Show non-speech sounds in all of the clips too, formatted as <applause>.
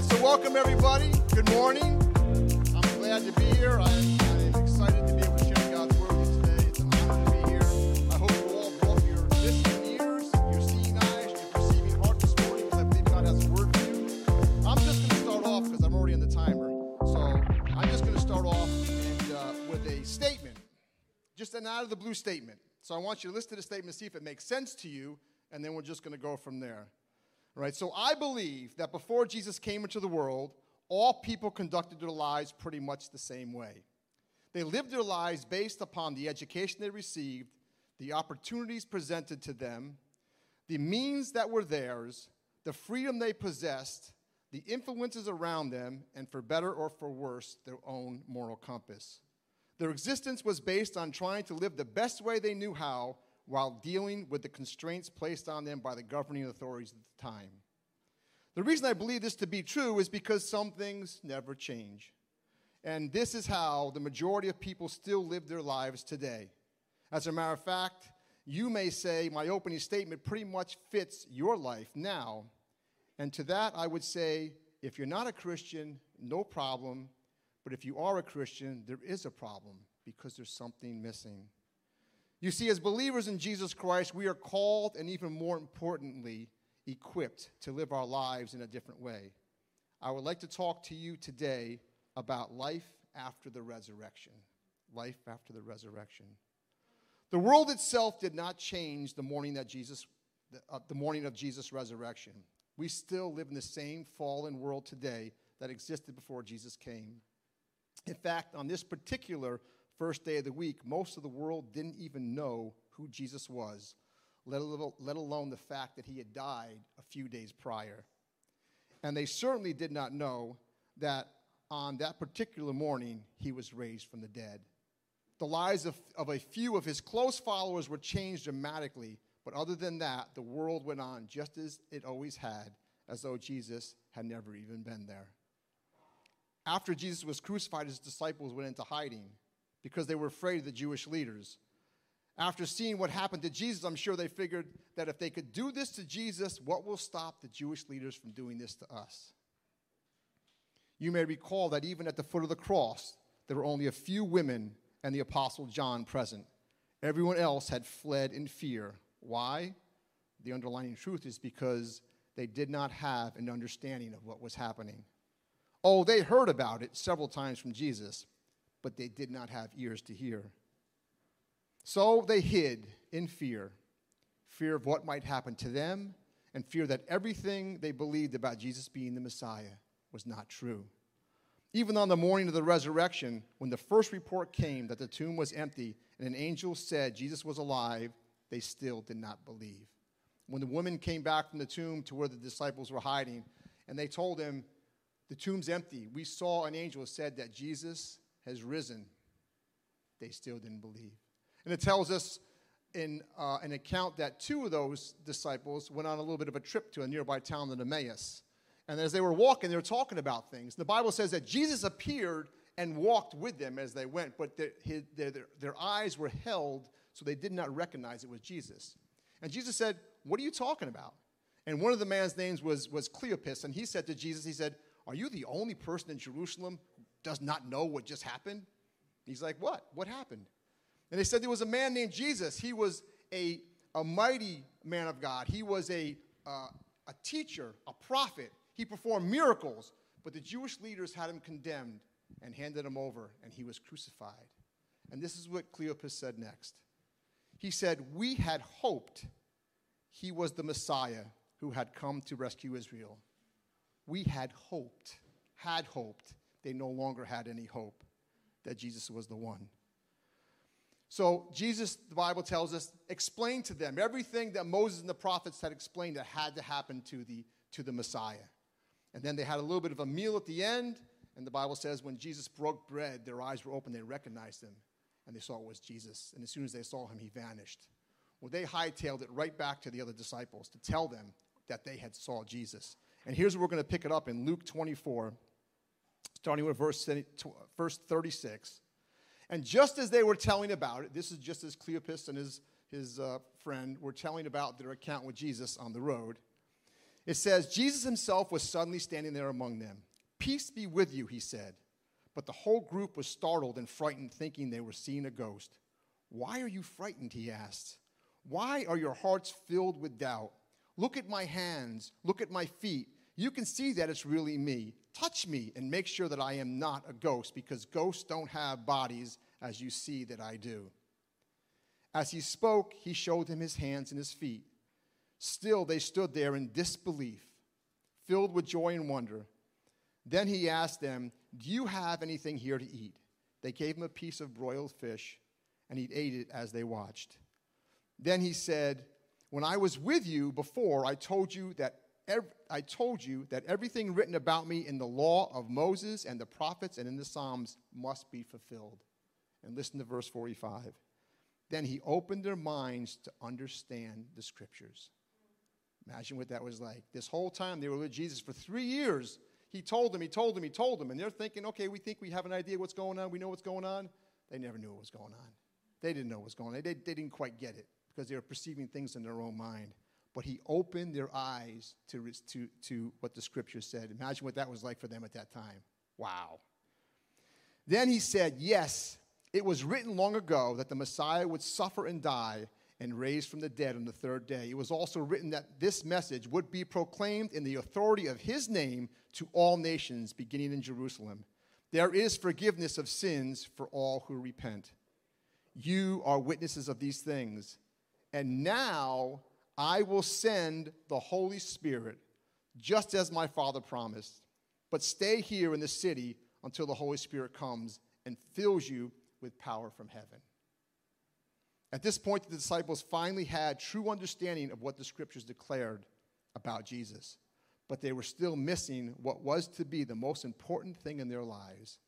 right, so welcome everybody. Good morning. I'm glad to be here. I am, excited to be able to share God's word with you today. It's an honor to be here. I hope you all brought your listening ears, your seeing eyes, your perceiving heart this morning because I believe God has a word for you. I'm just going to start off because I'm already on the timer. So I'm just going to start off and, uh, with a statement, just an out of the blue statement. So I want you to listen to the statement, see if it makes sense to you, and then we're just going to go from there. Right? So I believe that before Jesus came into the world, all people conducted their lives pretty much the same way. They lived their lives based upon the education they received, the opportunities presented to them, the means that were theirs, the freedom they possessed, the influences around them, and for better or for worse, their own moral compass. Their existence was based on trying to live the best way they knew how while dealing with the constraints placed on them by the governing authorities at the time. The reason I believe this to be true is because some things never change. And this is how the majority of people still live their lives today. As a matter of fact, you may say my opening statement pretty much fits your life now. And to that, I would say if you're not a Christian, no problem. But if you are a Christian, there is a problem because there's something missing. You see, as believers in Jesus Christ, we are called and even more importantly, equipped to live our lives in a different way. I would like to talk to you today about life after the resurrection. Life after the resurrection. The world itself did not change the morning that Jesus uh, the morning of Jesus' resurrection. We still live in the same fallen world today that existed before Jesus came. In fact, on this particular first day of the week, most of the world didn't even know who Jesus was, let alone, the fact that he had died a few days prior. And they certainly did not know that on that particular morning, he was raised from the dead. The lives of, of a few of his close followers were changed dramatically, but other than that, the world went on just as it always had, as though Jesus had never even been there. After Jesus was crucified, his disciples went into hiding because they were afraid of the Jewish leaders. After seeing what happened to Jesus, I'm sure they figured that if they could do this to Jesus, what will stop the Jewish leaders from doing this to us? You may recall that even at the foot of the cross, there were only a few women and the Apostle John present. Everyone else had fled in fear. Why? The underlying truth is because they did not have an understanding of what was happening. Oh, they heard about it several times from Jesus, but they did not have ears to hear. So they hid in fear fear of what might happen to them, and fear that everything they believed about Jesus being the Messiah was not true. Even on the morning of the resurrection, when the first report came that the tomb was empty and an angel said Jesus was alive, they still did not believe. When the woman came back from the tomb to where the disciples were hiding, and they told him, The tomb's empty, we saw an angel said that Jesus has risen, they still didn't believe. And it tells us in uh, an account that two of those disciples went on a little bit of a trip to a nearby town of Emmaus. And as they were walking, they were talking about things. The Bible says that Jesus appeared and walked with them as they went, but their, his, their, their, their eyes were held so they did not recognize it was Jesus. And Jesus said, What are you talking about? And one of the man's names was, was Cleopas, and he said to Jesus, He said, Are you the only person in Jerusalem does not know what just happened? He's like, What? What happened? And they said there was a man named Jesus. He was a, a mighty man of God. He was a, uh, a teacher, a prophet. He performed miracles. But the Jewish leaders had him condemned and handed him over, and he was crucified. And this is what Cleopas said next. He said, We had hoped he was the Messiah who had come to rescue Israel. We had hoped, had hoped they no longer had any hope that Jesus was the one. So, Jesus, the Bible tells us, explained to them everything that Moses and the prophets had explained that had to happen to the, to the Messiah. And then they had a little bit of a meal at the end, and the Bible says when Jesus broke bread, their eyes were open, they recognized him, and they saw it was Jesus. And as soon as they saw him, he vanished. Well, they hightailed it right back to the other disciples to tell them that they had saw Jesus. And here's where we're going to pick it up in Luke 24, starting with verse, verse 36. And just as they were telling about it, this is just as Cleopas and his, his uh, friend were telling about their account with Jesus on the road, It says, Jesus himself was suddenly standing there among them. Peace be with you, he said. But the whole group was startled and frightened, thinking they were seeing a ghost. Why are you frightened? He asked. Why are your hearts filled with doubt? Look at my hands, look at my feet. You can see that it's really me. Touch me and make sure that I am not a ghost, because ghosts don't have bodies as you see that I do. As he spoke, he showed them his hands and his feet. Still, they stood there in disbelief, filled with joy and wonder. Then he asked them, Do you have anything here to eat? They gave him a piece of broiled fish, and he ate it as they watched. Then he said, When I was with you before, I told you that ev- I told you that everything written about me in the law of Moses and the prophets and in the Psalms must be fulfilled. And listen to verse 45. Then he opened their minds to understand the scriptures. Imagine what that was like. This whole time they were with Jesus for three years. He told them, he told them, he told them. And they're thinking, okay, we think we have an idea what's going on. We know what's going on. They never knew what was going on. They didn't know what was going on. They, they didn't quite get it because they were perceiving things in their own mind. But he opened their eyes to, to, to what the scripture said. Imagine what that was like for them at that time. Wow. Then he said, Yes, it was written long ago that the Messiah would suffer and die and raised from the dead on the third day. It was also written that this message would be proclaimed in the authority of his name to all nations, beginning in Jerusalem. There is forgiveness of sins for all who repent. You are witnesses of these things. And now I will send the Holy Spirit, just as my Father promised. But stay here in the city until the Holy Spirit comes and fills you with power from heaven. At this point, the disciples finally had true understanding of what the scriptures declared about Jesus, but they were still missing what was to be the most important thing in their lives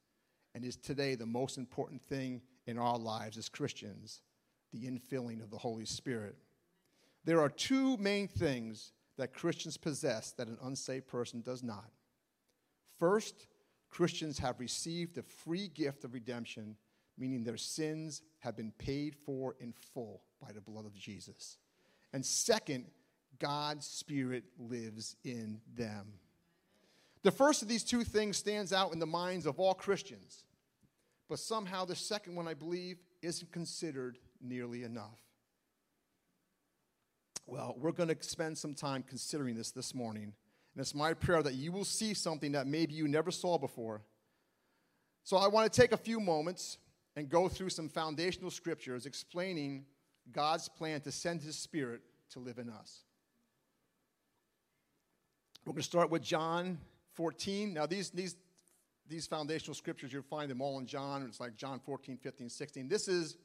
and is today the most important thing in our lives as Christians the infilling of the Holy Spirit. There are two main things that Christians possess that an unsaved person does not. First, Christians have received the free gift of redemption meaning their sins have been paid for in full by the blood of Jesus. And second, God's Spirit lives in them. The first of these two things stands out in the minds of all Christians, but somehow the second one, I believe, isn't considered nearly enough. Well, we're going to spend some time considering this this morning, and it's my prayer that you will see something that maybe you never saw before. So I want to take a few moments and go through some foundational scriptures explaining God's plan to send His Spirit to live in us. We're going to start with John 14. Now, these, these, these foundational scriptures, you'll find them all in John. It's like John 14, 15, 16. This is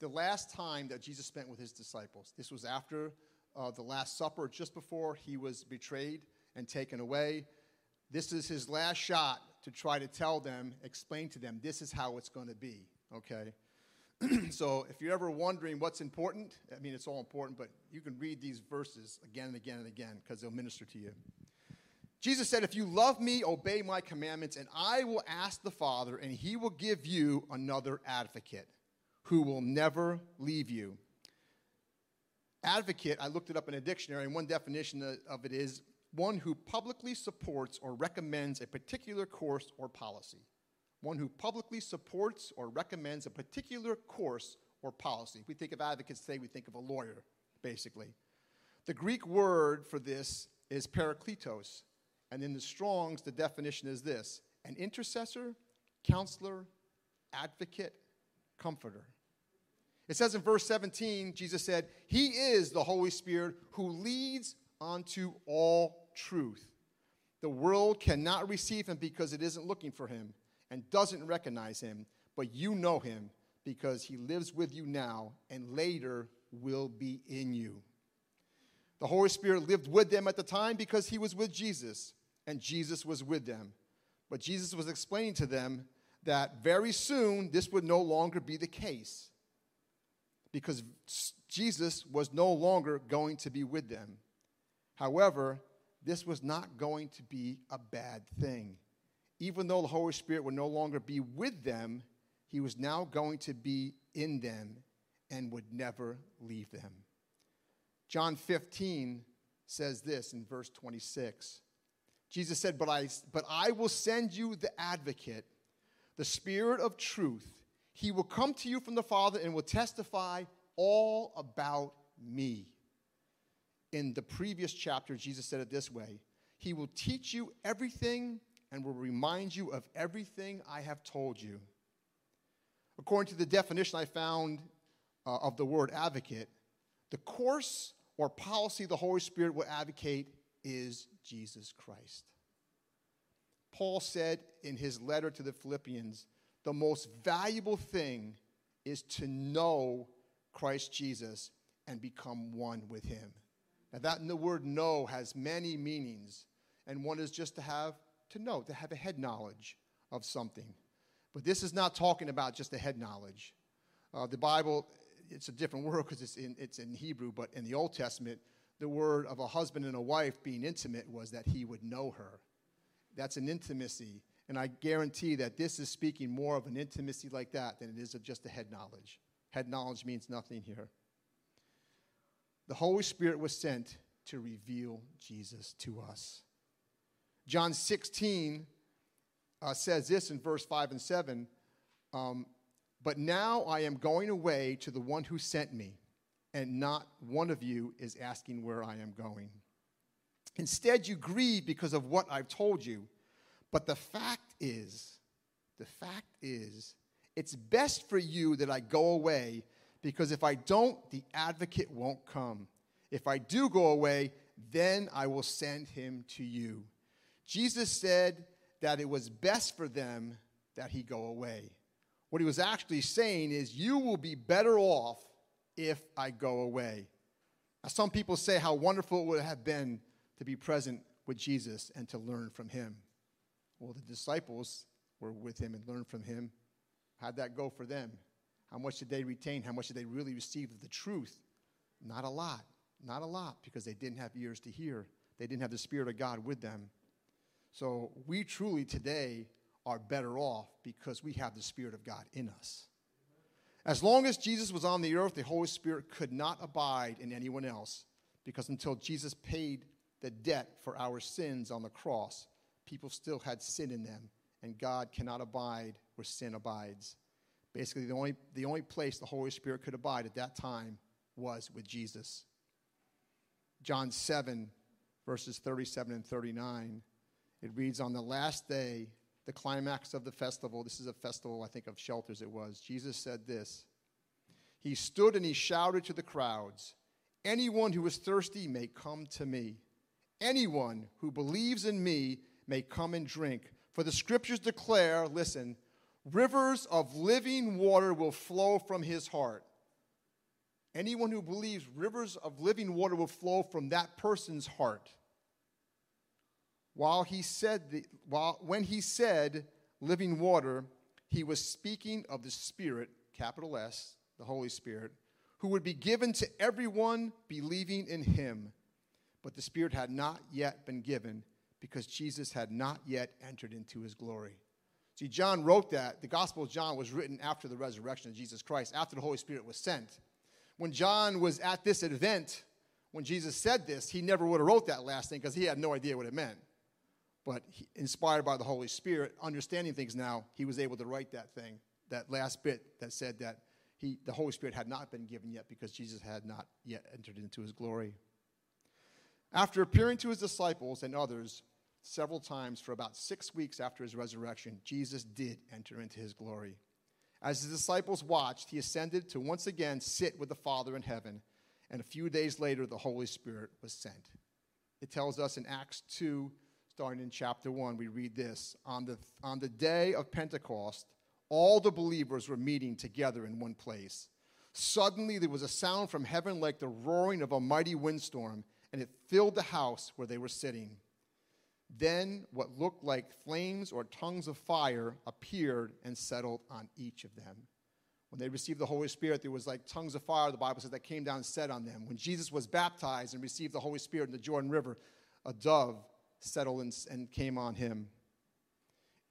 the last time that Jesus spent with his disciples. This was after uh, the Last Supper, just before he was betrayed and taken away. This is his last shot to try to tell them, explain to them, this is how it's going to be okay? <clears throat> so if you're ever wondering what's important, I mean, it's all important, but you can read these verses again and again and again because they'll minister to you. Jesus said, If you love me, obey my commandments, and I will ask the Father, and he will give you another advocate who will never leave you. Advocate, I looked it up in a dictionary, and one definition of it is one who publicly supports or recommends a particular course or policy one who publicly supports or recommends a particular course or policy. If we think of advocates today, we think of a lawyer, basically. The Greek word for this is parakletos, and in the Strongs, the definition is this an intercessor, counselor, advocate, comforter. It says in verse 17, Jesus said, He is the Holy Spirit who leads onto all truth. The world cannot receive him because it isn't looking for him and doesn't recognize him, but you know him because he lives with you now and later will be in you. The Holy Spirit lived with them at the time because he was with Jesus and Jesus was with them. But Jesus was explaining to them that very soon this would no longer be the case because Jesus was no longer going to be with them. However, this was not going to be a bad thing even though the Holy Spirit would no longer be with them, he was now going to be in them and would never leave them. John 15 says this in verse 26. Jesus said, But I, but I will send you the advocate, the Spirit of truth. He will come to you from the Father and will testify all about me. In the previous chapter, Jesus said it this way He will teach you everything and will remind you of everything I have told you. According to the definition I found uh, of the word advocate, the course or policy the Holy Spirit will advocate is Jesus Christ. Paul said in his letter to the Philippians, the most valuable thing is to know Christ Jesus and become one with him. Now, that the word know has many meanings, and one is just to have to know, to have a head knowledge of something. But this is not talking about just a head knowledge. Uh, the Bible, it's a different word because it's in, it's in Hebrew, but in the Old Testament, the word of a husband and a wife being intimate was that he would know her. That's an intimacy. And I guarantee that this is speaking more of an intimacy like that than it is of just a head knowledge. Head knowledge means nothing here. The Holy Spirit was sent to reveal Jesus to us. John 16 uh, says this in verse 5 and 7 um, But now I am going away to the one who sent me, and not one of you is asking where I am going. Instead, you grieve because of what I've told you. But the fact is, the fact is, it's best for you that I go away because if I don't, the advocate won't come. If I do go away, then I will send him to you. Jesus said that it was best for them that he go away. What he was actually saying is, You will be better off if I go away. Now, some people say how wonderful it would have been to be present with Jesus and to learn from him. Well, the disciples were with him and learned from him. How'd that go for them? How much did they retain? How much did they really receive of the truth? Not a lot. Not a lot because they didn't have ears to hear. They didn't have the Spirit of God with them. So we truly today are better off because we have the Spirit of God in us. As long as Jesus was on the earth, the Holy Spirit could not abide in anyone else because until Jesus paid the debt for our sins on the cross, people still had sin in them, and God cannot abide where sin abides. Basically, the only, the only place the Holy Spirit could abide at that time was with Jesus. John 7, verses 37 and 39, it reads On the last day, the climax of the festival, this is a festival, I think, of shelters it was, Jesus said this He stood and he shouted to the crowds, Anyone who is thirsty may come to me. Anyone who believes in me may come and drink. For the scriptures declare, listen, rivers of living water will flow from his heart. Anyone who believes rivers of living water will flow from that person's heart. While he said, the, while, when he said living water, he was speaking of the Spirit, capital S, the Holy Spirit, who would be given to everyone believing in him. But the Spirit had not yet been given because Jesus had not yet entered into his glory. See, John wrote that. The Gospel of John was written after the resurrection of Jesus Christ, after the Holy Spirit was sent. When John was at this event, when Jesus said this, he never would have wrote that last thing because he had no idea what it meant. But he, inspired by the Holy Spirit, understanding things now, he was able to write that thing, that last bit that said that he, the Holy Spirit had not been given yet because Jesus had not yet entered into his glory. After appearing to his disciples and others several times for about six weeks after his resurrection, Jesus did enter into his glory. As his disciples watched, he ascended to once again sit with the Father in heaven, and a few days later, the Holy Spirit was sent. It tells us in Acts 2, starting in chapter 1, we read this On the, on the day of Pentecost, all the believers were meeting together in one place. Suddenly, there was a sound from heaven like the roaring of a mighty windstorm and it filled the house where they were sitting. Then what looked like flames or tongues of fire appeared and settled on each of them. When they received the Holy Spirit, there was like tongues of fire, the Bible says, that came down and set on them. When Jesus was baptized and received the Holy Spirit in the Jordan River, a dove settled and, came on him.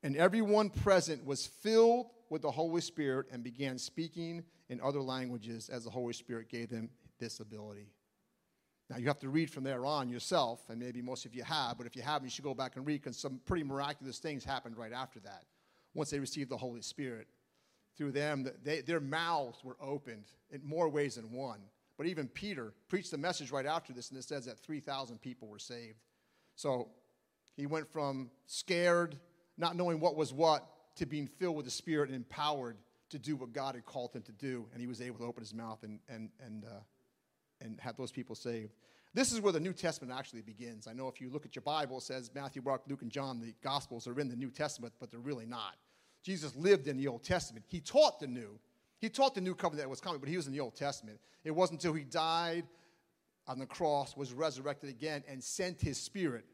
And everyone present was filled with the Holy Spirit and began speaking in other languages as the Holy Spirit gave them this ability. Now, you have to read from there on yourself, and maybe most of you have, but if you haven't, you should go back and read because some pretty miraculous things happened right after that. Once they received the Holy Spirit, through them, they, their mouths were opened in more ways than one. But even Peter preached the message right after this, and it says that 3,000 people were saved. So he went from scared, not knowing what was what, to being filled with the Spirit and empowered to do what God had called him to do. And he was able to open his mouth and, and, and, uh, and have those people saved. This is where the New Testament actually begins. I know if you look at your Bible, it says Matthew, Mark, Luke, and John, the Gospels are in the New Testament, but they're really not. Jesus lived in the Old Testament. He taught the New. He taught the new covenant that was coming, but he was in the Old Testament. It wasn't until he died on the cross, was resurrected again, and sent his spirit.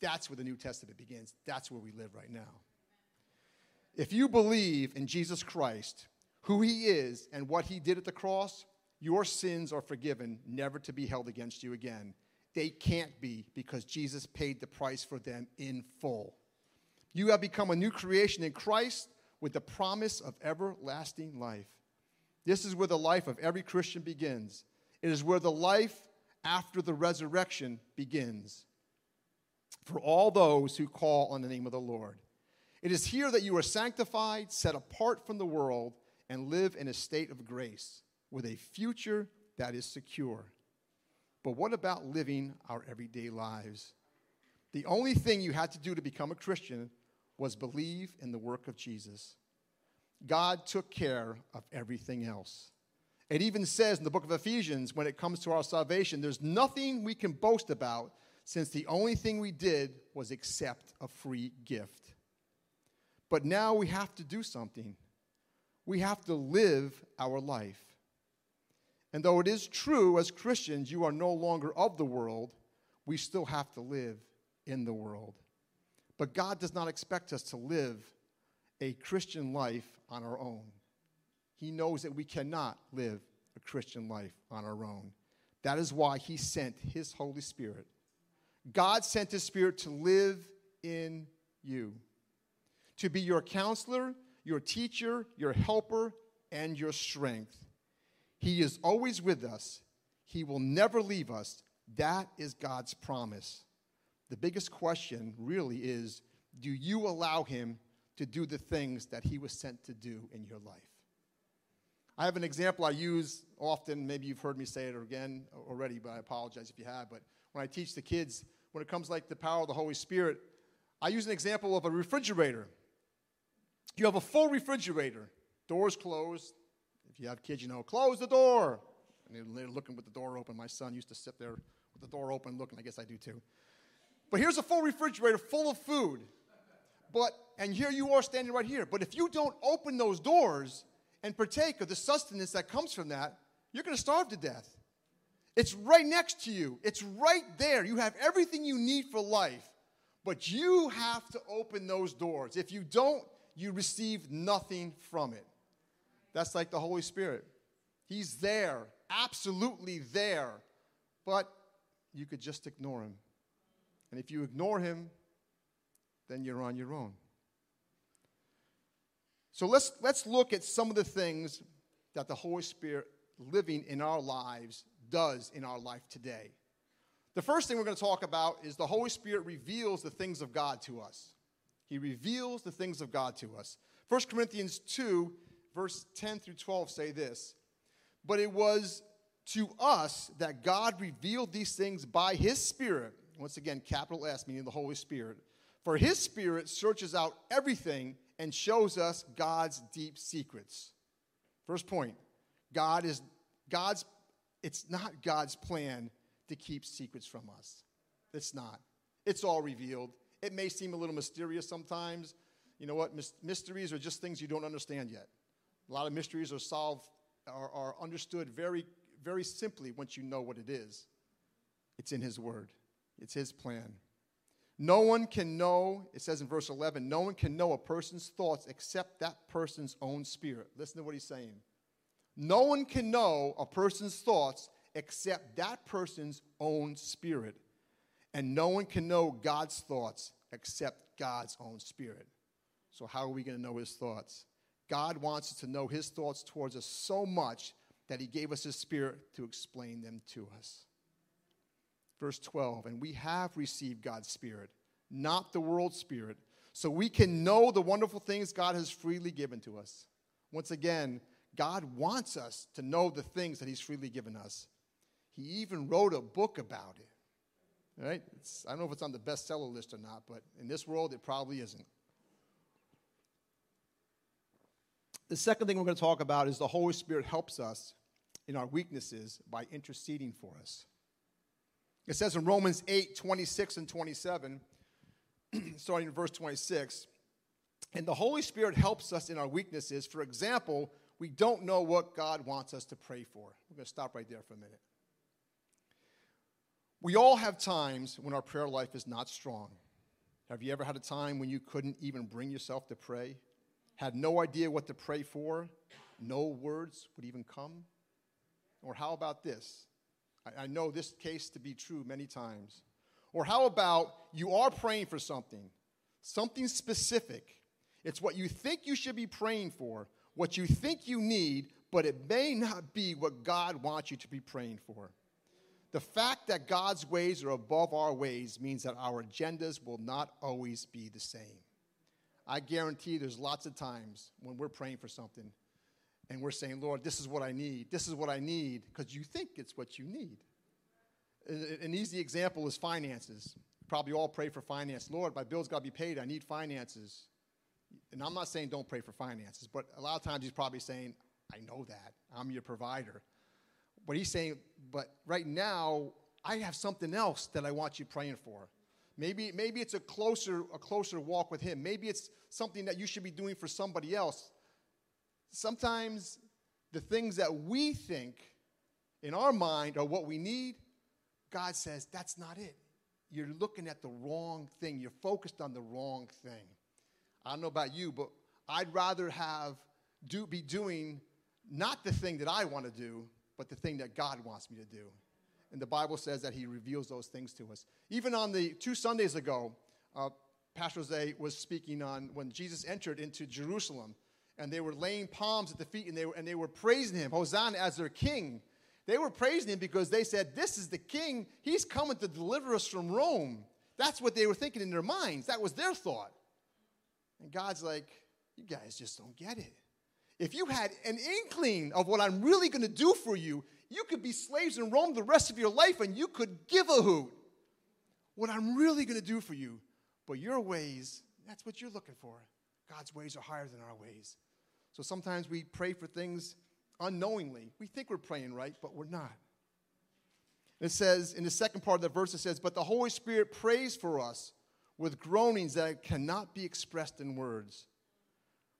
That's where the New Testament begins. That's where we live right now. If you believe in Jesus Christ, who he is, and what he did at the cross, your sins are forgiven, never to be held against you again. They can't be because Jesus paid the price for them in full. You have become a new creation in Christ with the promise of everlasting life. This is where the life of every Christian begins. It is where the life after the resurrection begins for all those who call on the name of the Lord. It is here that you are sanctified, set apart from the world, and live in a state of grace with a future that is secure. But what about living our everyday lives? The only thing you had to do to become a Christian was believe in the work of Jesus. God took care of everything else. It even says in the book of Ephesians, when it comes to our salvation, there's nothing we can boast about since the only thing we did was accept a free gift. But now we have to do something. We have to live our life. And though it is true as Christians, you are no longer of the world, we still have to live in the world. But God does not expect us to live a Christian life on our own. He knows that we cannot live a Christian life on our own. That is why He sent His Holy Spirit. God sent His Spirit to live in you, to be your counselor, your teacher, your helper, and your strength. He is always with us, He will never leave us. That is God's promise. The biggest question really is do you allow Him to do the things that He was sent to do in your life? I have an example I use often. Maybe you've heard me say it again already, but I apologize if you have. But when I teach the kids, when it comes like the power of the Holy Spirit, I use an example of a refrigerator. You have a full refrigerator, doors closed. If you have kids, you know, close the door. And they're looking with the door open. My son used to sit there with the door open looking. I guess I do too. But here's a full refrigerator full of food. But, and here you are standing right here. But if you don't open those doors and partake of the sustenance that comes from that, you're going to starve to death. It's right next to you, it's right there. You have everything you need for life. But you have to open those doors. If you don't, you receive nothing from it. That's like the Holy Spirit. He's there, absolutely there. But you could just ignore him. And if you ignore him, then you're on your own. So let's, let's look at some of the things that the Holy Spirit living in our lives does in our life today. The first thing we're going to talk about is the Holy Spirit reveals the things of God to us. He reveals the things of God to us. 1 Corinthians 2, verse 10 through 12 say this But it was to us that God revealed these things by His Spirit. Once again, capital S, meaning the Holy Spirit. For his Spirit searches out everything and shows us God's deep secrets. First point God is God's, it's not God's plan to keep secrets from us. It's not. It's all revealed. It may seem a little mysterious sometimes. You know what? Mysteries are just things you don't understand yet. A lot of mysteries are solved, are, are understood very, very simply once you know what it is. It's in His Word. It's his plan. No one can know, it says in verse 11, no one can know a person's thoughts except that person's own spirit. Listen to what he's saying. No one can know a person's thoughts except that person's own spirit. And no one can know God's thoughts except God's own spirit. So, how are we going to know his thoughts? God wants us to know his thoughts towards us so much that he gave us his spirit to explain them to us. verse 12, and we have received God's Spirit, not the world's Spirit, so we can know the wonderful things God has freely given to us. Once again, God wants us to know the things that He's freely given us. He even wrote a book about it. Right? It's, I don't know if it's on the bestseller list or not, but in this world, it probably isn't. The second thing we're going to talk about is the Holy Spirit helps us in our weaknesses by interceding for us. It says in Romans 8 26 and 27, <clears throat> starting in verse 26, and the Holy Spirit helps us in our weaknesses. For example, we don't know what God wants us to pray for. We're going to stop right there for a minute. We all have times when our prayer life is not strong. Have you ever had a time when you couldn't even bring yourself to pray? Had no idea what to pray for? No words would even come? Or how about this? I, I know this case to be true many times. Or how about you are praying for something, something specific. It's what you think you should be praying for, what you think you need, but it may not be what God wants you to be praying for. The fact that God's ways are above our ways means that our agendas will not always be the same. I guarantee there's lots of times when we're praying for something and we're saying, Lord, this is what I need. This is what I need, because you think it's what you need. An easy example is finances. Probably all pray for finance. Lord, my bills got to be paid. I need finances. And I'm not saying don't pray for finances, but a lot of times he's probably saying, I know that. I'm your provider. But he's saying, but right now, I have something else that I want you praying for. Maybe, maybe it's a closer, a closer walk with him. Maybe it's something that you should be doing for somebody else. Sometimes the things that we think in our mind are what we need, God says that's not it. You're looking at the wrong thing. You're focused on the wrong thing. I don't know about you, but I'd rather have do be doing not the thing that I want to do, but the thing that God wants me to do. And the Bible says that He reveals those things to us. Even on the two Sundays ago, uh, Pastor Jose was speaking on when Jesus entered into Jerusalem, and they were laying palms at the feet, and they were, and they were praising Him, Hosanna, as their King. They were praising Him because they said, This is the King. He's coming to deliver us from Rome. That's what they were thinking in their minds. That was their thought. And God's like, You guys just don't get it. If you had an inkling of what I'm really going to do for you, you could be slaves in Rome the rest of your life and you could give a hoot. What I'm really going to do for you. But your ways, that's what you're looking for. God's ways are higher than our ways. So sometimes we pray for things unknowingly. We think we're praying right, but we're not. It says in the second part of the verse, it says, But the Holy Spirit prays for us with groanings that cannot be expressed in words.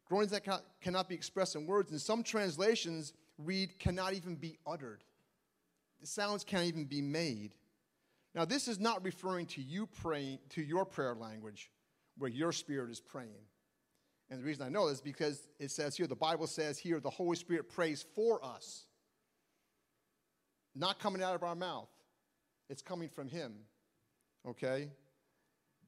Groanings that cannot be expressed in words. In some translations, read, cannot even be uttered. The sounds can't even be made. Now, this is not referring to you praying, to your prayer language, where your spirit is praying. And the reason I know this is because it says here, the Bible says here, the Holy Spirit prays for us. Not coming out of our mouth, it's coming from Him. Okay?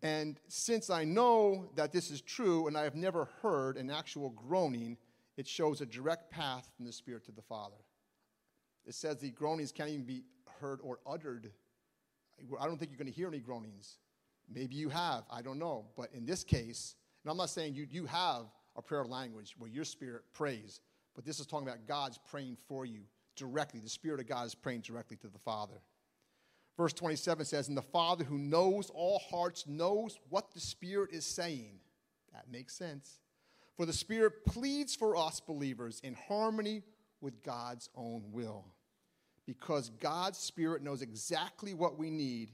And since I know that this is true and I have never heard an actual groaning, it shows a direct path from the Spirit to the Father. It says the groanings can't even be heard or uttered. I don't think you're going to hear any groanings. Maybe you have, I don't know. But in this case, and I'm not saying you, you have a prayer language where your spirit prays, but this is talking about God's praying for you directly. The Spirit of God is praying directly to the Father. Verse 27 says, And the Father who knows all hearts knows what the Spirit is saying. That makes sense. For the Spirit pleads for us believers in harmony with God's own will. Because God's Spirit knows exactly what we need,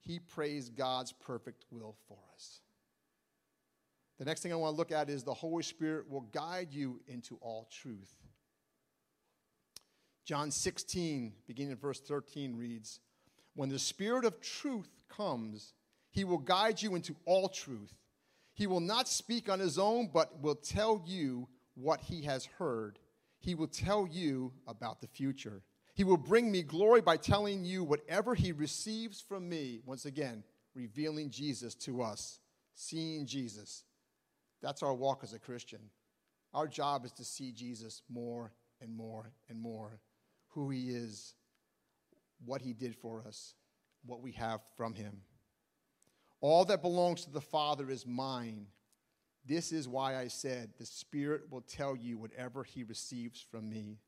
He prays God's perfect will for us. The next thing I want to look at is the Holy Spirit will guide you into all truth. John 16, beginning at verse 13, reads, when the Spirit of truth comes, he will guide you into all truth. He will not speak on his own, but will tell you what he has heard. He will tell you about the future. He will bring me glory by telling you whatever he receives from me. Once again, revealing Jesus to us, seeing Jesus. That's our walk as a Christian. Our job is to see Jesus more and more and more, who he is, what he did for us. what we have from him. All that belongs to the Father is mine. This is why I said, The Spirit will tell you whatever he receives from me.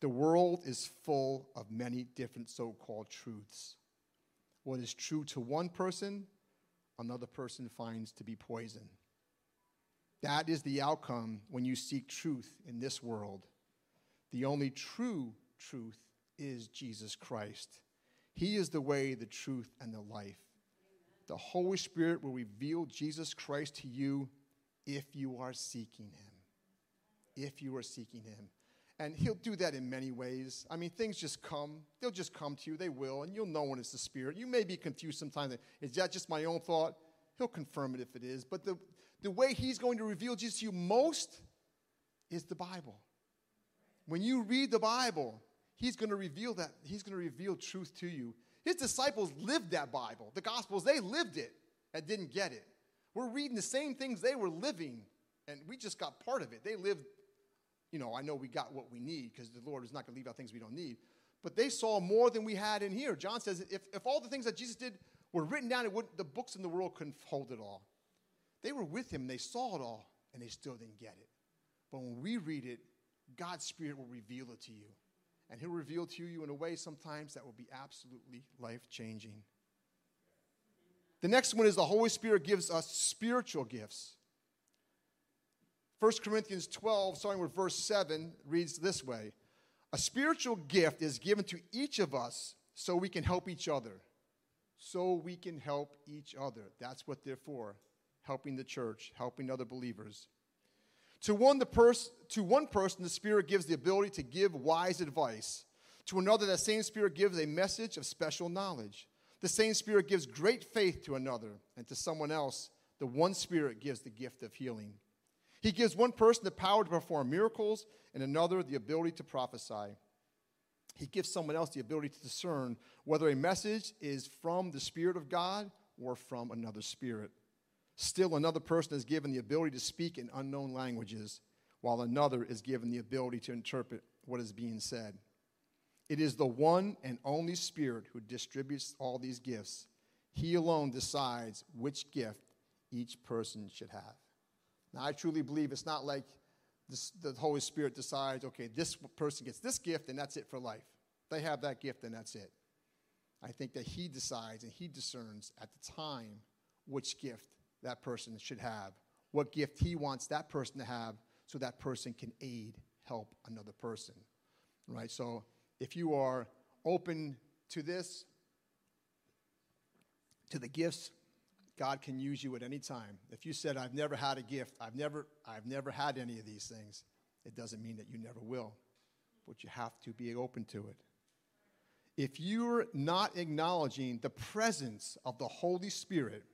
The world is full of many different so called truths. What is true to one person, another person finds to be poison. That is the outcome when you seek truth in this world. The only true truth is Jesus Christ. He is the way, the truth, and the life. The Holy Spirit will reveal Jesus Christ to you if you are seeking Him. If you are seeking Him. And He'll do that in many ways. I mean, things just come. They'll just come to you. They will. And you'll know when it's the Spirit. You may be confused sometimes. Is that just my own thought? He'll confirm it if it is. But the, the way He's going to reveal Jesus to you most is the Bible. When you read the Bible, He's going to reveal that. He's going to reveal truth to you. His disciples lived that Bible. The Gospels, they lived it and didn't get it. We're reading the same things they were living, and we just got part of it. They lived, you know, I know we got what we need because the Lord is not going to leave out things we don't need. But they saw more than we had in here. John says if, if all the things that Jesus did were written down, it would, the books in the world couldn't hold it all. They were with him, they saw it all, and they still didn't get it. But when we read it, God's Spirit will reveal it to you. And He'll reveal to you in a way sometimes that will be absolutely life changing. The next one is the Holy Spirit gives us spiritual gifts. 1 Corinthians 12, starting with verse 7, reads this way A spiritual gift is given to each of us so we can help each other. So we can help each other. That's what they're for helping the church, helping other believers. To one, the pers- to one person, the Spirit gives the ability to give wise advice. To another, that same Spirit gives a message of special knowledge. The same Spirit gives great faith to another, and to someone else, the one Spirit gives the gift of healing. He gives one person the power to perform miracles, and another the ability to prophesy. He gives someone else the ability to discern whether a message is from the Spirit of God or from another spirit. Still, another person is given the ability to speak in unknown languages, while another is given the ability to interpret what is being said. It is the one and only Spirit who distributes all these gifts. He alone decides which gift each person should have. Now, I truly believe it's not like this, the Holy Spirit decides, okay, this person gets this gift and that's it for life. They have that gift and that's it. I think that He decides and He discerns at the time which gift that person should have, what gift He wants that person to have so that person can aid, help another person. Right? So, if you are open to this, to the gifts, God can use you at any time. If you said, I've never had a gift, I've never, I've never had any of these things, it doesn't mean that you never will. But you have to be open to it. If you're not acknowledging the presence of the Holy Spirit,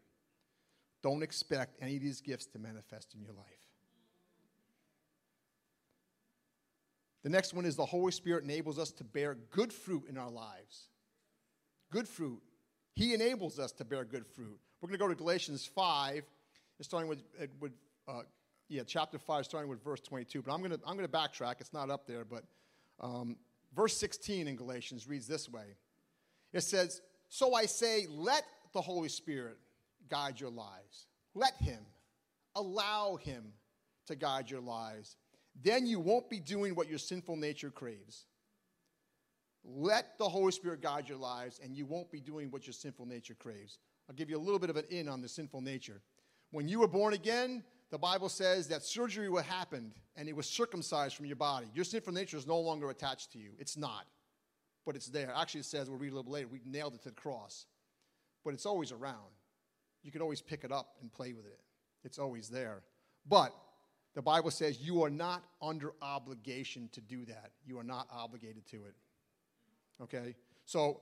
don't expect any of these gifts to manifest in your life. The next one is the Holy Spirit enables us to bear good fruit in our lives. Good fruit. He enables us to bear good fruit. We're going to go to Galatians 5, starting with, uh, with uh, yeah, chapter 5, starting with verse 22. But I'm going to, I'm going to backtrack. It's not up there, but um, verse 16 in Galatians reads this way It says, So I say, let the Holy Spirit guide your lives. Let Him, allow Him to guide your lives then you won't be doing what your sinful nature craves. Let the Holy Spirit guide your lives, and you won't be doing what your sinful nature craves. I'll give you a little bit of an in on the sinful nature. When you were born again, the Bible says that surgery what happened, and it was circumcised from your body. Your sinful nature is no longer attached to you. It's not, but it's there. Actually, it says, we'll read a little later, we nailed it to the cross. But it's always around. You can always pick it up and play with it. It's always there. But the Bible says you are not under obligation to do that. You are not obligated to it. Okay? So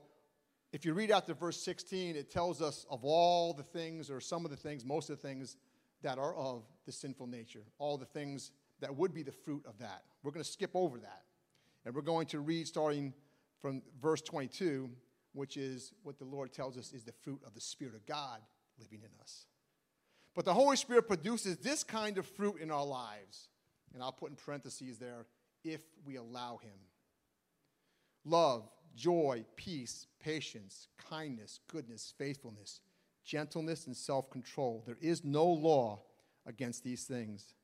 if you read out to verse 16, it tells us of all the things, or some of the things, most of the things that are of the sinful nature, all the things that would be the fruit of that. We're going to skip over that. And we're going to read starting from verse 22, which is what the Lord tells us is the fruit of the Spirit of God living in us. But the Holy Spirit produces this kind of fruit in our lives. And I'll put in parentheses there if we allow Him. love, joy, peace, patience, kindness, goodness, faithfulness, gentleness, and self control. There is no law against these things.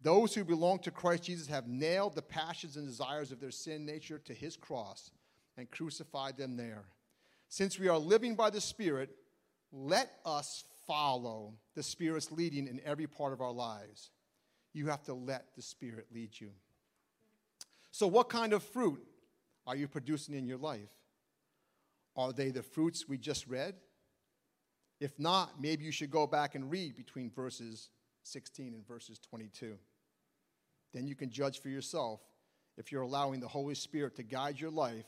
Those who belong to Christ Jesus have nailed the passions and desires of their sin nature to his cross and crucified them there. Since we are living by the Spirit, let us follow the Spirit's leading in every part of our lives. You have to let the Spirit lead you. So, what kind of fruit are you producing in your life? Are they the fruits we just read? If not, maybe you should go back and read between verses 16 and verses 22. Then you can judge for yourself if you're allowing the Holy Spirit to guide your life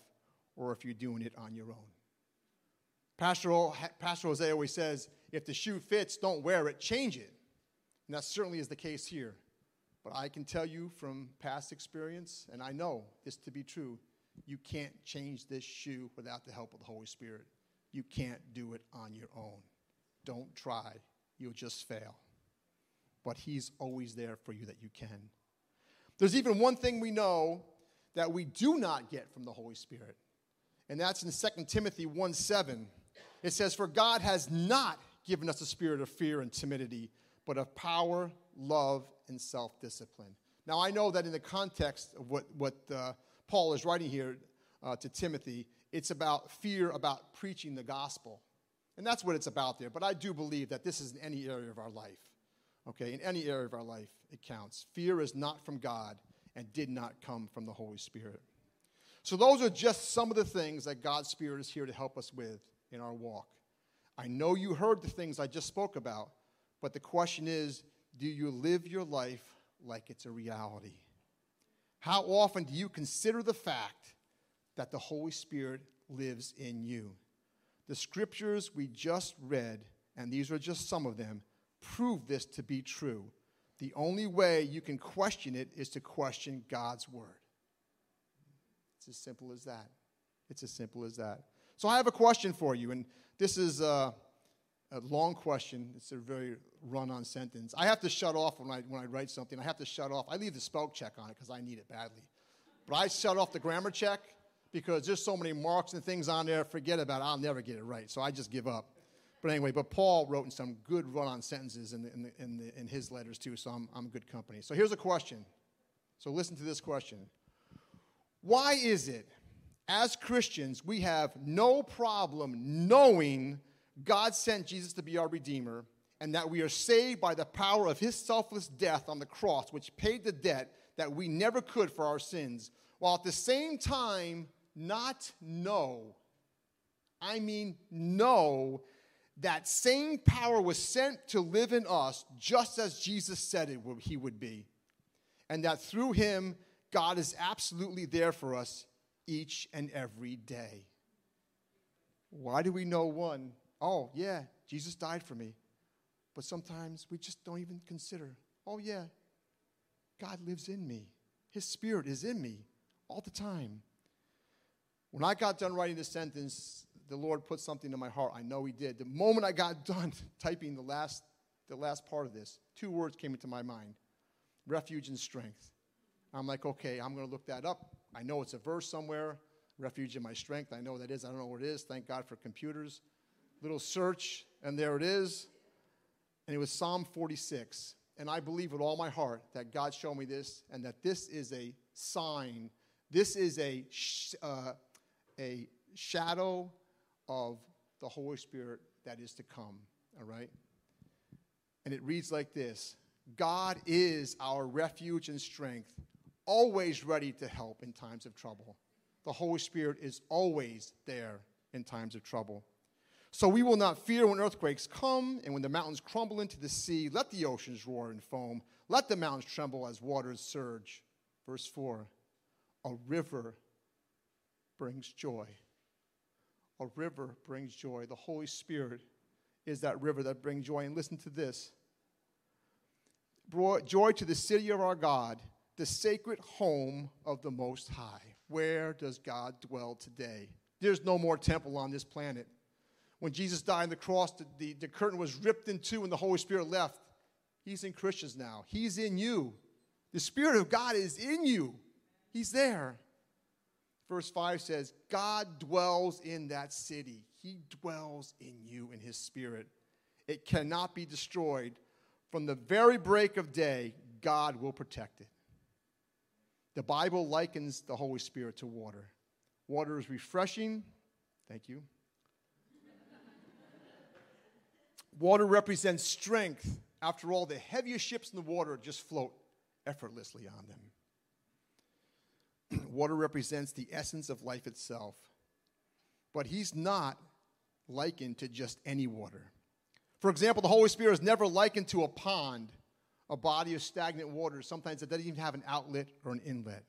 or if you're doing it on your own. Pastor, Jose always says, if the shoe fits, don't wear it, change it. And that certainly is the case here. But I can tell you from past experience, and I know this to be true, you can't change this shoe without the help of the Holy Spirit. You can't do it on your own. Don't try, you'll just fail. But He's always there for you that you can. There's even one thing we know that we do not get from the Holy Spirit, and that's in 2 Timothy 1 7. It says, For God has not given us a spirit of fear and timidity, but of power, love, and self discipline. Now, I know that in the context of what, what uh, Paul is writing here uh, to Timothy, it's about fear about preaching the gospel. And that's what it's about there. But I do believe that this is in any area of our life. Okay, in any area of our life, it counts. Fear is not from God and did not come from the Holy Spirit. So, those are just some of the things that God's Spirit is here to help us with in our walk. I know you heard the things I just spoke about, but the question is do you live your life like it's a reality? How often do you consider the fact that the Holy Spirit lives in you? The scriptures we just read, and these are just some of them, prove this to be true. The only way you can question it is to question God's word. It's as simple as that. It's as simple as that. So I have a question for you, and this is a, a long question. It's a very run-on sentence. I have to shut off when I when I write something. I have to shut off. I leave the spell check on it because I need it badly, but I shut off the grammar check because there's so many marks and things on there. Forget about it. I'll never get it right, so I just give up. But anyway, but Paul wrote in some good run-on sentences in, the, in, the, in, the, in his letters too, so I'm, I'm good company. So here's a question. So listen to this question. Why is it as Christians, we have no problem knowing God sent Jesus to be our Redeemer and that we are saved by the power of his selfless death on the cross, which paid the debt that we never could for our sins, while at the same time not know, I mean, know that same power was sent to live in us just as Jesus said it would, he would be. And that through him, God is absolutely there for us each and every day. Why do we know one? Oh, yeah, Jesus died for me. But sometimes we just don't even consider, oh, yeah, God lives in me. His spirit is in me all the time. When I got done writing this sentence, the Lord put something in my heart. I know He did. The moment I got <laughs> done typing the last, the last part of this, two words came into my mind refuge and strength. I'm like, okay, I'm going to look that up. I know it's a verse somewhere. Refuge in my strength. I know that is. I don't know where it is. Thank God for computers. Little search, and there it is. And it was Psalm 46. And I believe with all my heart that God showed me this and that this is a sign. This is a, sh- uh, a shadow of the Holy Spirit that is to come. All right? And it reads like this God is our refuge and strength always ready to help in times of trouble. The Holy Spirit is always there in times of trouble. So we will not fear when earthquakes come and when the mountains crumble into the sea. Let the oceans roar and foam. Let the mountains tremble as waters surge. Verse 4 A river brings joy. A river brings joy. The Holy Spirit is that river that brings joy. And listen to this joy to the city of our God the sacred home of the Most High. Where does God dwell today? There's no more temple on this planet. When Jesus died on the cross, the, the, the curtain was ripped in two and the Holy Spirit left. He's in Christians now. He's in you. The Spirit of God is in you. He's there. verse 5 says, God dwells in that city. He dwells in you in his spirit. It cannot be destroyed. From the very break of day, God will protect it. The Bible likens the Holy Spirit to water. Water is refreshing. Thank you. water represents strength. After all, the heaviest ships in the water just float effortlessly on them. <clears throat> water represents the essence of life itself. But he's not likened to just any water. For example, the Holy Spirit is never likened to a pond, a body of stagnant water. Sometimes it doesn't even have an outlet or an inlet.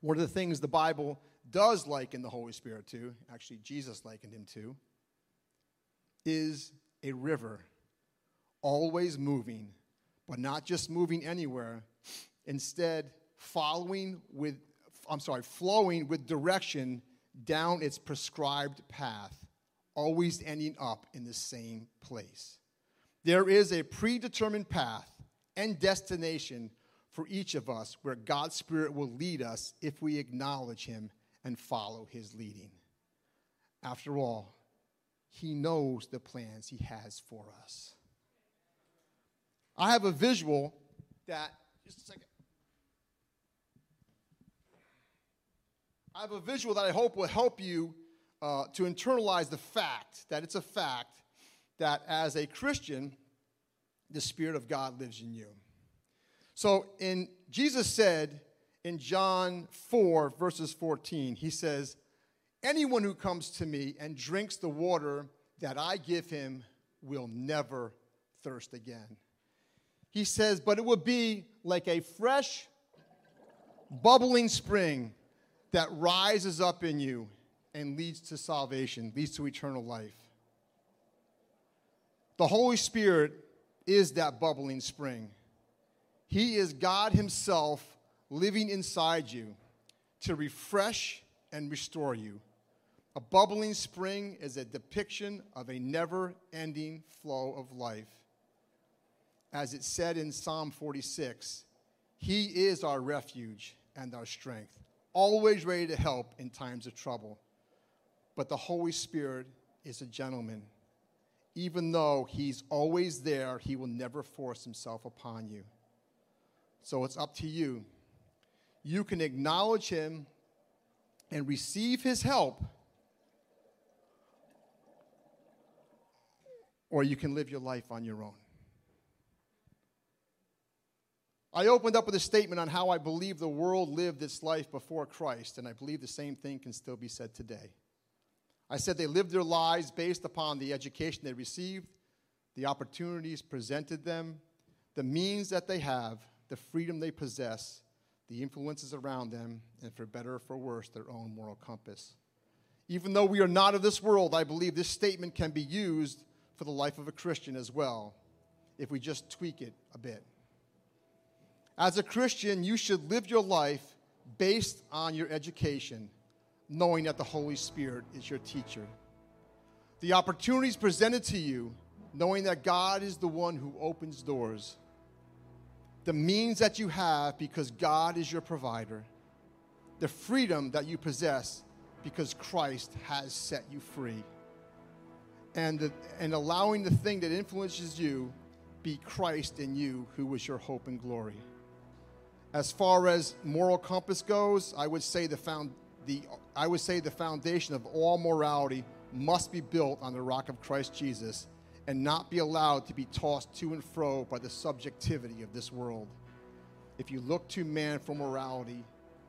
One of the things the Bible does liken the Holy Spirit to, actually, Jesus likened him to, is a river, always moving, but not just moving anywhere, instead, following with, I'm sorry, flowing with direction down its prescribed path, always ending up in the same place. There is a predetermined path and destination for each of us where God's Spirit will lead us if we acknowledge Him and follow His leading. After all, He knows the plans He has for us. I have a visual that, just a second. I have a visual that I hope will help you uh, to internalize the fact that it's a fact that as a Christian, the Spirit of God lives in you. So, in Jesus said in John 4, verses 14, he says, Anyone who comes to me and drinks the water that I give him will never thirst again. He says, But it will be like a fresh, bubbling spring that rises up in you and leads to salvation, leads to eternal life. The Holy Spirit is that bubbling spring. He is God Himself living inside you to refresh and restore you. A bubbling spring is a depiction of a never ending flow of life. As it said in Psalm 46, He is our refuge and our strength always ready to help in times of trouble. But the Holy Spirit is a gentleman. Even though he's always there, he will never force himself upon you. So it's up to you. You can acknowledge him and receive his help, or you can live your life on your own. I opened up with a statement on how I believe the world lived its life before Christ, and I believe the same thing can still be said today. I said they lived their lives based upon the education they received, the opportunities presented them, the means that they have, the freedom they possess, the influences around them, and for better or for worse, their own moral compass. Even though we are not of this world, I believe this statement can be used for the life of a Christian as well, if we just tweak it a bit. As a Christian, you should live your life based on your education, knowing that the Holy Spirit is your teacher. The opportunities presented to you, knowing that God is the one who opens doors. The means that you have because God is your provider. The freedom that you possess because Christ has set you free. And, the, and allowing the thing that influences you be Christ in you, who was your hope and glory. As far as moral compass goes, I would say the found the I would say the foundation of all morality must be built on the rock of Christ Jesus and not be allowed to be tossed to and fro by the subjectivity of this world. If you look to man for morality,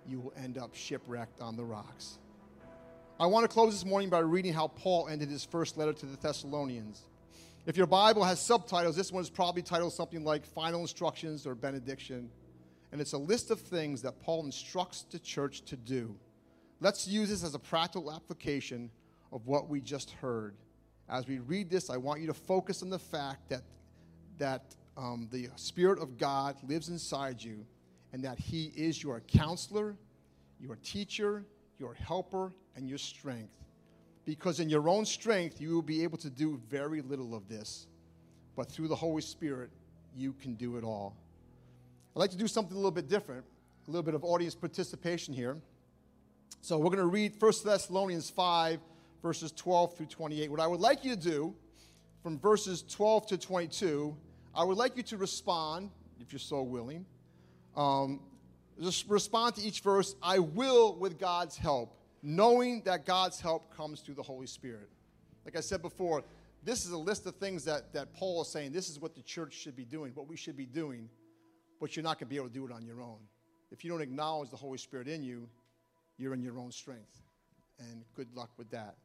you will end up shipwrecked on the rocks. I want to close this morning by reading how Paul ended his first letter to the Thessalonians. If your Bible has subtitles, this one is probably titled something like Final Instructions or Benediction and it's a list of things that Paul instructs the church to do. Let's use this as a practical application of what we just heard. As we read this, I want you to focus on the fact that, that um, the Spirit of God lives inside you and that He is your counselor, your teacher, your helper, and your strength. Because in your own strength, you will be able to do very little of this. But through the Holy Spirit, you can do it all. I'd like to do something a little bit different, a little bit of audience participation here. So we're going to read 1 Thessalonians 5, verses 12 through 28. What I would like you to do from verses 12 to 22, I would like you to respond, if you're so willing. Um, just respond to each verse, I will with God's help, knowing that God's help comes through the Holy Spirit. Like I said before, this is a list of things that, that Paul is saying this is what the church should be doing, what we should be doing, but you're not going to be able to do it on your own. If you don't acknowledge the Holy Spirit in you, you're in your own strength. And good luck with that.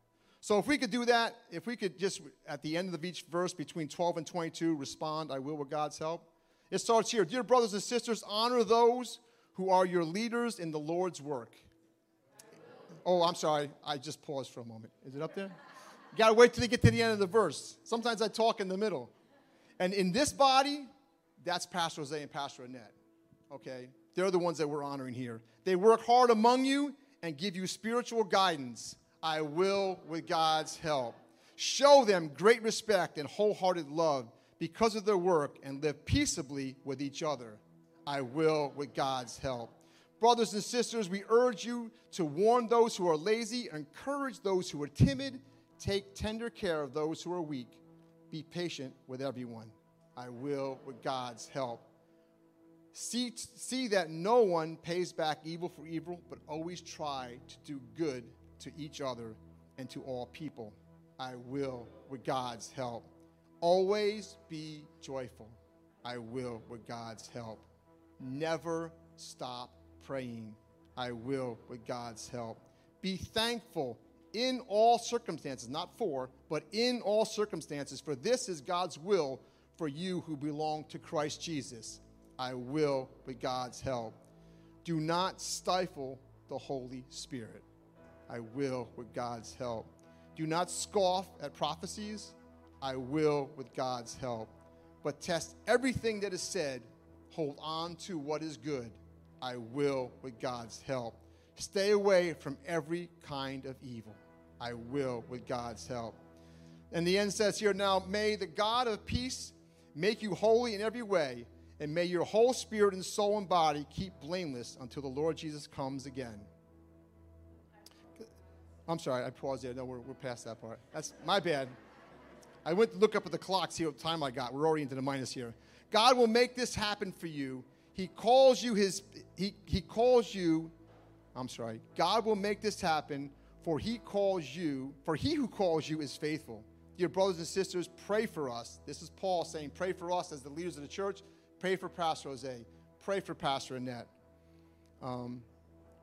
So, if we could do that, if we could just at the end of each verse between 12 and 22 respond, I will with God's help. It starts here Dear brothers and sisters, honor those who are your leaders in the Lord's work. Oh, I'm sorry. I just paused for a moment. Is it up there? You got to wait till you get to the end of the verse. Sometimes I talk in the middle. And in this body, that's Pastor Jose and Pastor Annette. Okay? They're the ones that we're honoring here. They work hard among you and give you spiritual guidance. I will with God's help. Show them great respect and wholehearted love because of their work and live peaceably with each other. I will with God's help. Brothers and sisters, we urge you to warn those who are lazy, encourage those who are timid, take tender care of those who are weak, be patient with everyone. I will with God's help. See, see that no one pays back evil for evil, but always try to do good to each other and to all people. I will with God's help. Always be joyful. I will with God's help. Never stop praying. I will with God's help. Be thankful in all circumstances, not for, but in all circumstances, for this is God's will for you who belong to Christ Jesus. I will with God's help. Do not stifle the Holy Spirit. I will with God's help. Do not scoff at prophecies I will with God's help. But test everything that is said, hold on to what is good. I will with God's help. Stay away from every kind of evil. I will with God's help. And the end says here now, may the God of peace make you holy in every way, and may your whole spirit and soul and body keep blameless until the Lord Jesus comes again. I'm sorry, I paused there. No, we're, we're past that part. That's my bad. I went to look up at the clock, see what time I got. We're already into the minus here. God will make this happen for you. He calls you his he, he calls you, I'm sorry, God will make this happen, for he calls you, for he who calls you is faithful. Dear brothers and sisters, pray for us. This is Paul saying, pray for us as the leaders of the church. Pray for Pastor Jose. Pray for Pastor Annette. Um,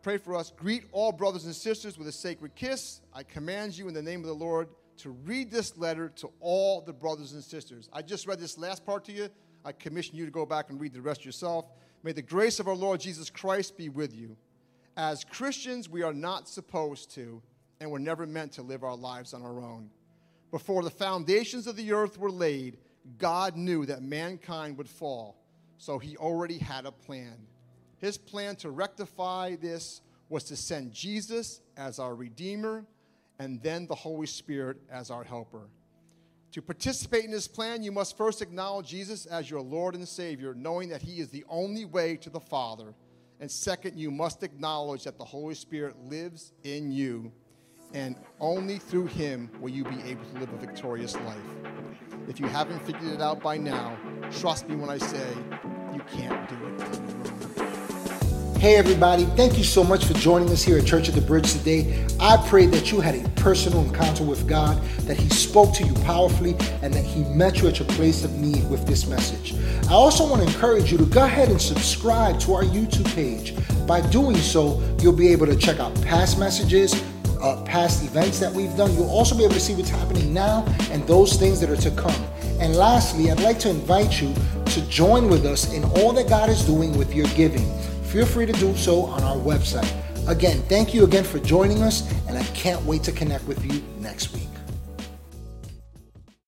pray for us. Greet all brothers and sisters with a sacred kiss. I command you in the name of the Lord to read this letter to all the brothers and sisters. I just read this last part to you. I commission you to go back and read the rest yourself. May the grace of our Lord Jesus Christ be with you. As Christians, we are not supposed to, and we're never meant to live our lives on our own. Before the foundations of the earth were laid, God knew that mankind would fall, so he already had a plan. His plan to rectify this was to send Jesus as our Redeemer and then the Holy Spirit as our helper. To participate in this plan, you must first acknowledge Jesus as your Lord and Savior, knowing that He is the only way to the Father. And second, you must acknowledge that the Holy Spirit lives in you, and only through Him will you be able to live a victorious life. If you haven't figured it out by now, trust me when I say you can't do it. Hey, everybody, thank you so much for joining us here at Church of the Bridge today. I pray that you had a personal encounter with God, that He spoke to you powerfully, and that He met you at your place of need with this message. I also want to encourage you to go ahead and subscribe to our YouTube page. By doing so, you'll be able to check out past messages, uh, past events that we've done. You'll also be able to see what's happening now and those things that are to come. And lastly, I'd like to invite you to join with us in all that God is doing with your giving feel free to do so on our website. Again, thank you again for joining us, and I can't wait to connect with you next week.